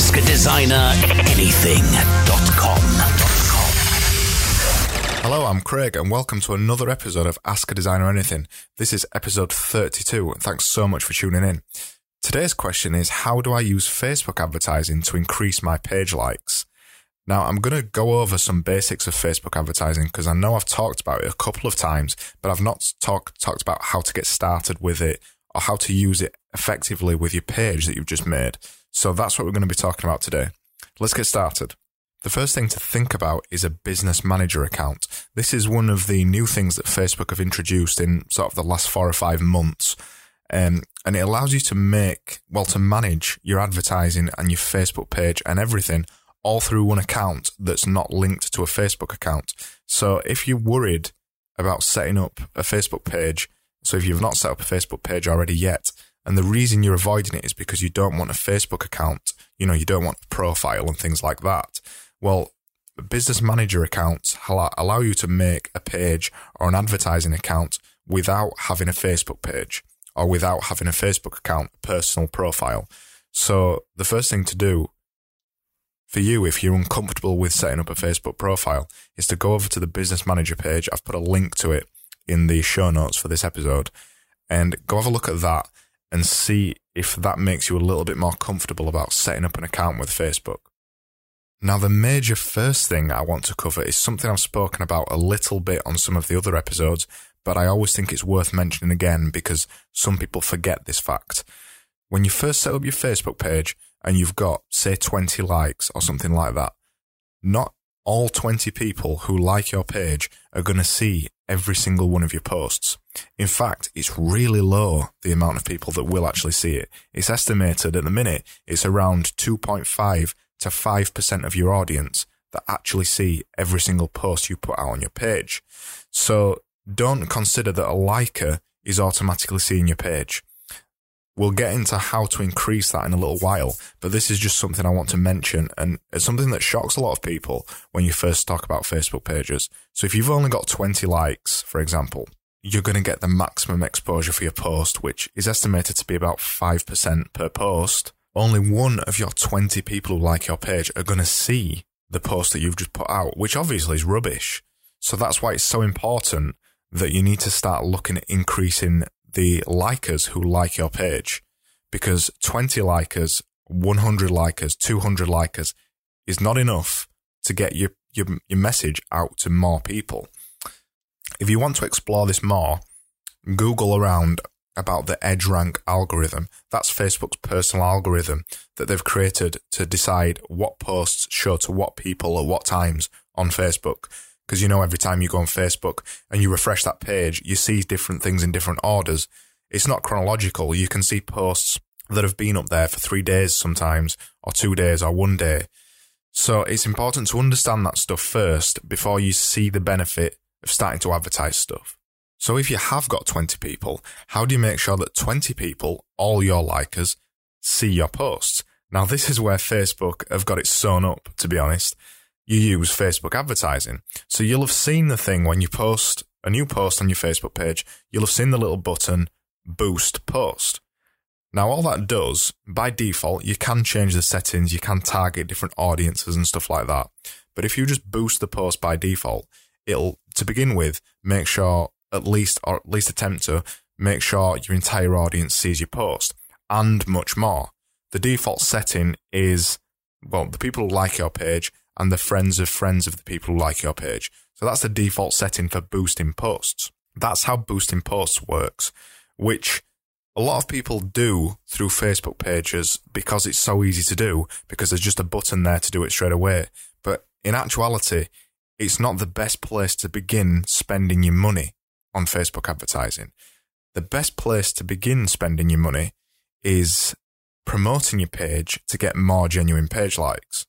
Ask a Designer Anything.com. Hello, I'm Craig, and welcome to another episode of Ask a Designer Anything. This is episode 32, and thanks so much for tuning in. Today's question is How do I use Facebook advertising to increase my page likes? Now, I'm going to go over some basics of Facebook advertising because I know I've talked about it a couple of times, but I've not talk, talked about how to get started with it or how to use it effectively with your page that you've just made. So that's what we're going to be talking about today. Let's get started. The first thing to think about is a business manager account. This is one of the new things that Facebook have introduced in sort of the last four or five months. Um, and it allows you to make, well, to manage your advertising and your Facebook page and everything all through one account that's not linked to a Facebook account. So if you're worried about setting up a Facebook page, so if you've not set up a Facebook page already yet, and the reason you're avoiding it is because you don't want a Facebook account, you know, you don't want a profile and things like that. Well, business manager accounts allow you to make a page or an advertising account without having a Facebook page or without having a Facebook account, personal profile. So the first thing to do for you, if you're uncomfortable with setting up a Facebook profile, is to go over to the business manager page. I've put a link to it in the show notes for this episode and go have a look at that and see if that makes you a little bit more comfortable about setting up an account with Facebook. Now, the major first thing I want to cover is something I've spoken about a little bit on some of the other episodes, but I always think it's worth mentioning again because some people forget this fact. When you first set up your Facebook page, and you've got, say, 20 likes or something like that, not all 20 people who like your page are going to see every single one of your posts. In fact, it's really low, the amount of people that will actually see it. It's estimated at the minute it's around 2.5 to 5% of your audience that actually see every single post you put out on your page. So don't consider that a liker is automatically seeing your page. We'll get into how to increase that in a little while, but this is just something I want to mention, and it's something that shocks a lot of people when you first talk about Facebook pages. So if you've only got 20 likes, for example, you're going to get the maximum exposure for your post, which is estimated to be about 5% per post. Only one of your 20 people who like your page are going to see the post that you've just put out, which obviously is rubbish. So that's why it's so important that you need to start looking at increasing the likers who like your page because 20 likers, 100 likers, 200 likers is not enough to get your, your, your message out to more people. If you want to explore this more, Google around about the EdgeRank algorithm. That's Facebook's personal algorithm that they've created to decide what posts show to what people at what times on Facebook. Because you know, every time you go on Facebook and you refresh that page, you see different things in different orders. It's not chronological. You can see posts that have been up there for three days sometimes, or two days, or one day. So it's important to understand that stuff first before you see the benefit of starting to advertise stuff. So if you have got 20 people, how do you make sure that 20 people, all your likers, see your posts? Now, this is where Facebook have got it sewn up, to be honest you use Facebook advertising. So you'll have seen the thing when you post a new post on your Facebook page, you'll have seen the little button boost post. Now, all that does, by default, you can change the settings, you can target different audiences and stuff like that. But if you just boost the post by default, it'll, to begin with, make sure at least, or at least attempt to make sure your entire audience sees your post and much more. The default setting is, well, the people who like your page and the friends of friends of the people who like your page. So that's the default setting for boosting posts. That's how boosting posts works, which a lot of people do through Facebook pages because it's so easy to do, because there's just a button there to do it straight away. But in actuality, it's not the best place to begin spending your money on Facebook advertising. The best place to begin spending your money is promoting your page to get more genuine page likes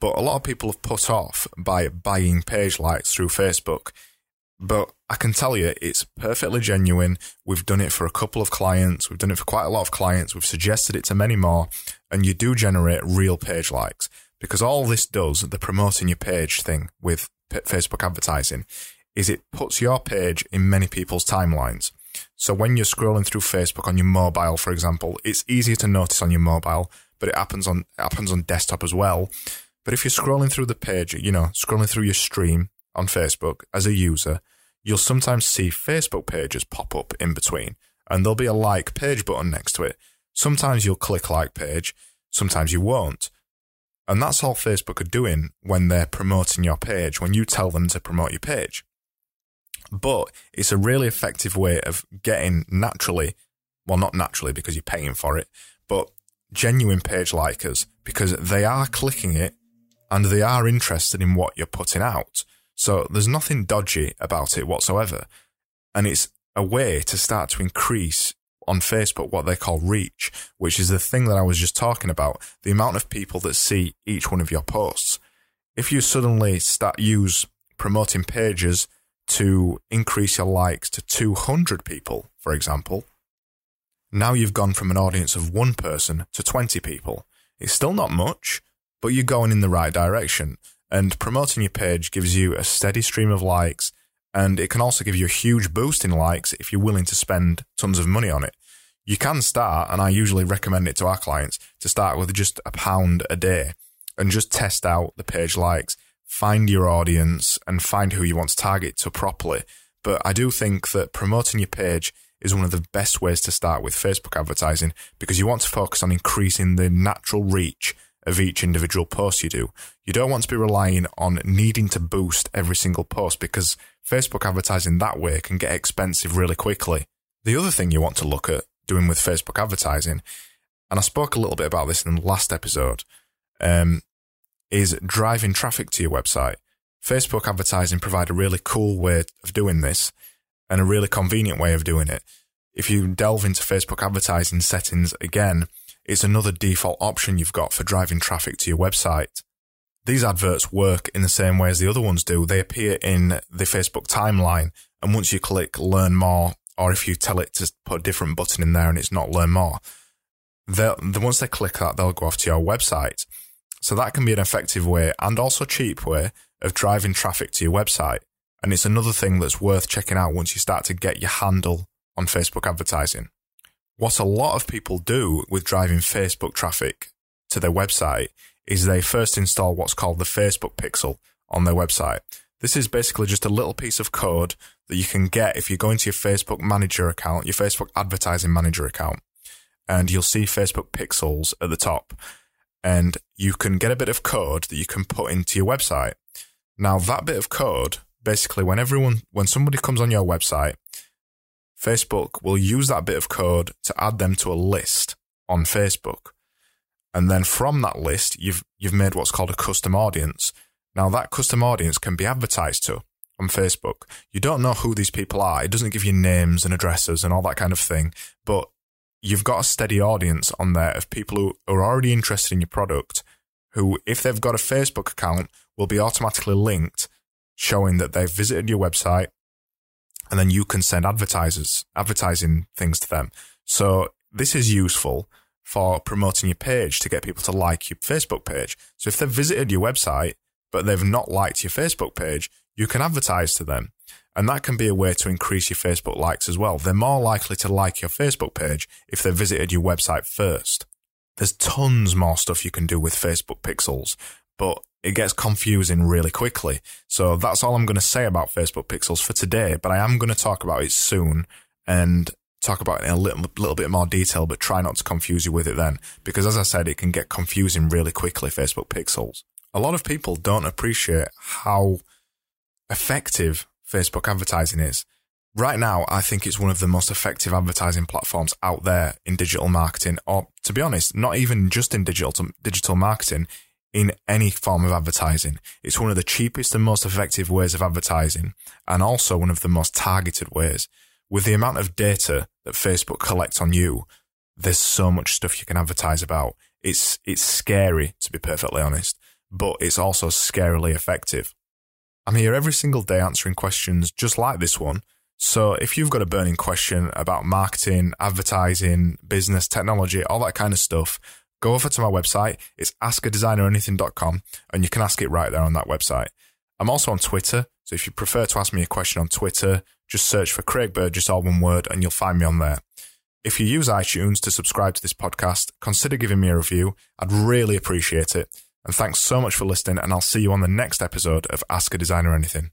but a lot of people have put off by buying page likes through Facebook. But I can tell you, it's perfectly genuine. We've done it for a couple of clients. We've done it for quite a lot of clients. We've suggested it to many more. And you do generate real page likes because all this does, the promoting your page thing with Facebook advertising, is it puts your page in many people's timelines. So when you're scrolling through Facebook on your mobile, for example, it's easier to notice on your mobile but it happens on it happens on desktop as well. But if you're scrolling through the page, you know, scrolling through your stream on Facebook as a user, you'll sometimes see Facebook pages pop up in between, and there'll be a like page button next to it. Sometimes you'll click like page, sometimes you won't. And that's all Facebook are doing when they're promoting your page, when you tell them to promote your page. But it's a really effective way of getting naturally, well, not naturally because you're paying for it, but genuine page likers because they are clicking it and they are interested in what you're putting out. So there's nothing dodgy about it whatsoever. And it's a way to start to increase on Facebook what they call reach, which is the thing that I was just talking about, the amount of people that see each one of your posts. If you suddenly start use promoting pages to increase your likes to 200 people, for example, now you've gone from an audience of one person to 20 people. It's still not much, but you're going in the right direction. And promoting your page gives you a steady stream of likes and it can also give you a huge boost in likes if you're willing to spend tons of money on it. You can start, and I usually recommend it to our clients, to start with just a pound a day and just test out the page likes, find your audience and find who you want to target to properly. But I do think that promoting your page is one of the best ways to start with Facebook advertising because you want to focus on increasing the natural reach of each individual post you do. You don't want to be relying on needing to boost every single post because Facebook advertising that way can get expensive really quickly. The other thing you want to look at doing with Facebook advertising, and I spoke a little bit about this in the last episode, um, is driving traffic to your website. Facebook advertising provide a really cool way of doing this and a really convenient way of doing it. If you delve into Facebook advertising settings again, it's another default option you've got for driving traffic to your website. These adverts work in the same way as the other ones do. They appear in the Facebook timeline. And once you click learn more, or if you tell it to put a different button in there and it's not learn more, the once they click that, they'll go off to your website. So that can be an effective way and also cheap way of driving traffic to your website. And it's another thing that's worth checking out once you start to get your handle on Facebook advertising. What a lot of people do with driving Facebook traffic to their website is they first install what's called the Facebook Pixel on their website. This is basically just a little piece of code that you can get if you go into your Facebook manager account, your Facebook advertising manager account, and you'll see Facebook pixels at the top. And you can get a bit of code that you can put into your website. Now, that bit of code, basically, when everyone, when somebody comes on your website, Facebook will use that bit of code to add them to a list on Facebook. And then from that list, you've, you've made what's called a custom audience. Now that custom audience can be advertised to on Facebook. You don't know who these people are. It doesn't give you names and addresses and all that kind of thing, but you've got a steady audience on there of people who are already interested in your product, who, if they've got a Facebook account, will be automatically linked, showing that they've visited your website, and then you can send advertisers, advertising things to them. So this is useful for promoting your page to get people to like your Facebook page. So if they've visited your website, but they've not liked your Facebook page, you can advertise to them. And that can be a way to increase your Facebook likes as well. They're more likely to like your Facebook page if they visited your website first. There's tons more stuff you can do with Facebook pixels, but it gets confusing really quickly. So that's all I'm going to say about Facebook Pixels for today, but I am going to talk about it soon and talk about it in a little, little bit more detail, but try not to confuse you with it then. Because as I said, it can get confusing really quickly, Facebook Pixels. A lot of people don't appreciate how effective Facebook advertising is. Right now, I think it's one of the most effective advertising platforms out there in digital marketing, or to be honest, not even just in digital digital marketing in any form of advertising. It's one of the cheapest and most effective ways of advertising and also one of the most targeted ways. With the amount of data that Facebook collects on you, there's so much stuff you can advertise about. It's, it's scary to be perfectly honest, but it's also scarily effective. I'm here every single day answering questions just like this one. So if you've got a burning question about marketing, advertising, business, technology, all that kind of stuff, go over to my website. It's askadesigneranything.com and you can ask it right there on that website. I'm also on Twitter. So if you prefer to ask me a question on Twitter, just search for Craig Burgess, all one word, and you'll find me on there. If you use iTunes to subscribe to this podcast, consider giving me a review. I'd really appreciate it. And thanks so much for listening, and I'll see you on the next episode of Ask a Designer Anything.